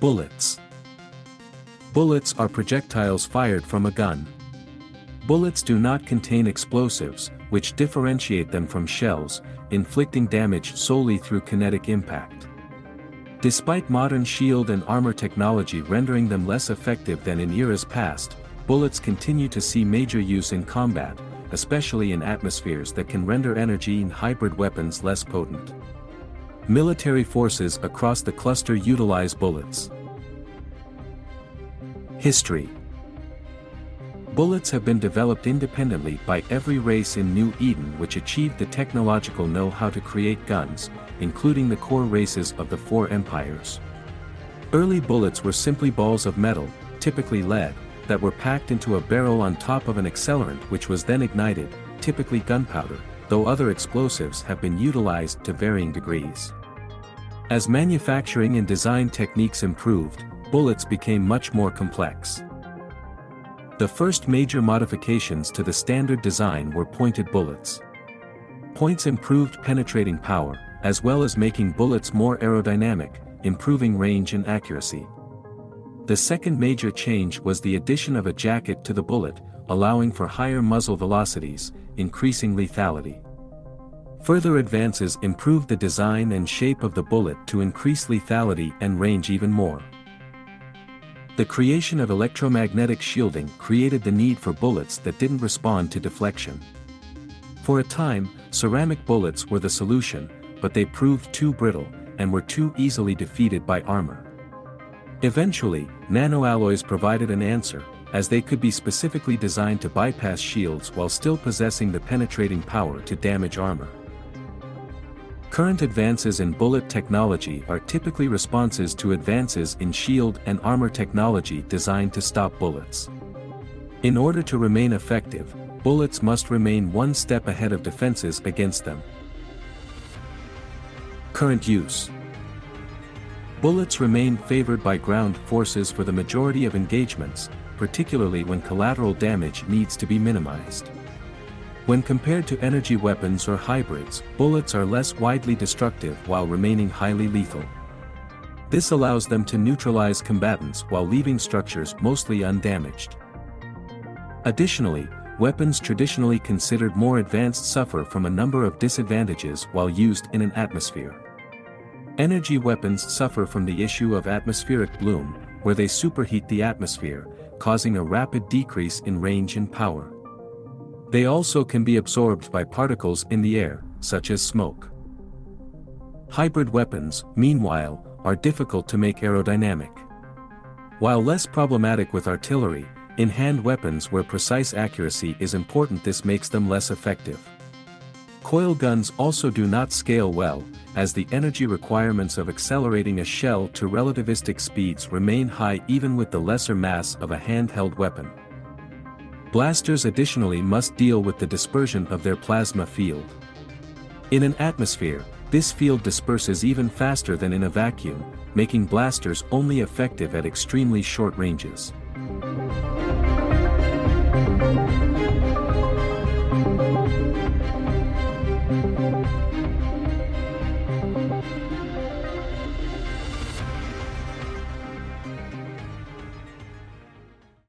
Bullets. Bullets are projectiles fired from a gun. Bullets do not contain explosives, which differentiate them from shells, inflicting damage solely through kinetic impact. Despite modern shield and armor technology rendering them less effective than in eras past, bullets continue to see major use in combat, especially in atmospheres that can render energy and hybrid weapons less potent. Military forces across the cluster utilize bullets. History Bullets have been developed independently by every race in New Eden which achieved the technological know-how to create guns, including the core races of the four empires. Early bullets were simply balls of metal, typically lead, that were packed into a barrel on top of an accelerant which was then ignited, typically gunpowder, though other explosives have been utilized to varying degrees. As manufacturing and design techniques improved, bullets became much more complex. The first major modifications to the standard design were pointed bullets. Points improved penetrating power, as well as making bullets more aerodynamic, improving range and accuracy. The second major change was the addition of a jacket to the bullet, allowing for higher muzzle velocities, increasing lethality. Further advances improved the design and shape of the bullet to increase lethality and range even more. The creation of electromagnetic shielding created the need for bullets that didn't respond to deflection. For a time, ceramic bullets were the solution, but they proved too brittle, and were too easily defeated by armor. Eventually, nanoalloys provided an answer, as they could be specifically designed to bypass shields while still possessing the penetrating power to damage armor. Current advances in bullet technology are typically responses to advances in shield and armor technology designed to stop bullets. In order to remain effective, bullets must remain one step ahead of defenses against them. Current use Bullets remain favored by ground forces for the majority of engagements, particularly when collateral damage needs to be minimized. When compared to energy weapons or hybrids, bullets are less widely destructive while remaining highly lethal. This allows them to neutralize combatants while leaving structures mostly undamaged. Additionally, weapons traditionally considered more advanced suffer from a number of disadvantages while used in an atmosphere. Energy weapons suffer from the issue of atmospheric bloom, where they superheat the atmosphere, causing a rapid decrease in range and power. They also can be absorbed by particles in the air, such as smoke. Hybrid weapons, meanwhile, are difficult to make aerodynamic. While less problematic with artillery, in hand weapons where precise accuracy is important this makes them less effective. Coil guns also do not scale well, as the energy requirements of accelerating a shell to relativistic speeds remain high even with the lesser mass of a handheld weapon. Blasters additionally must deal with the dispersion of their plasma field. In an atmosphere, this field disperses even faster than in a vacuum, making blasters only effective at extremely short ranges.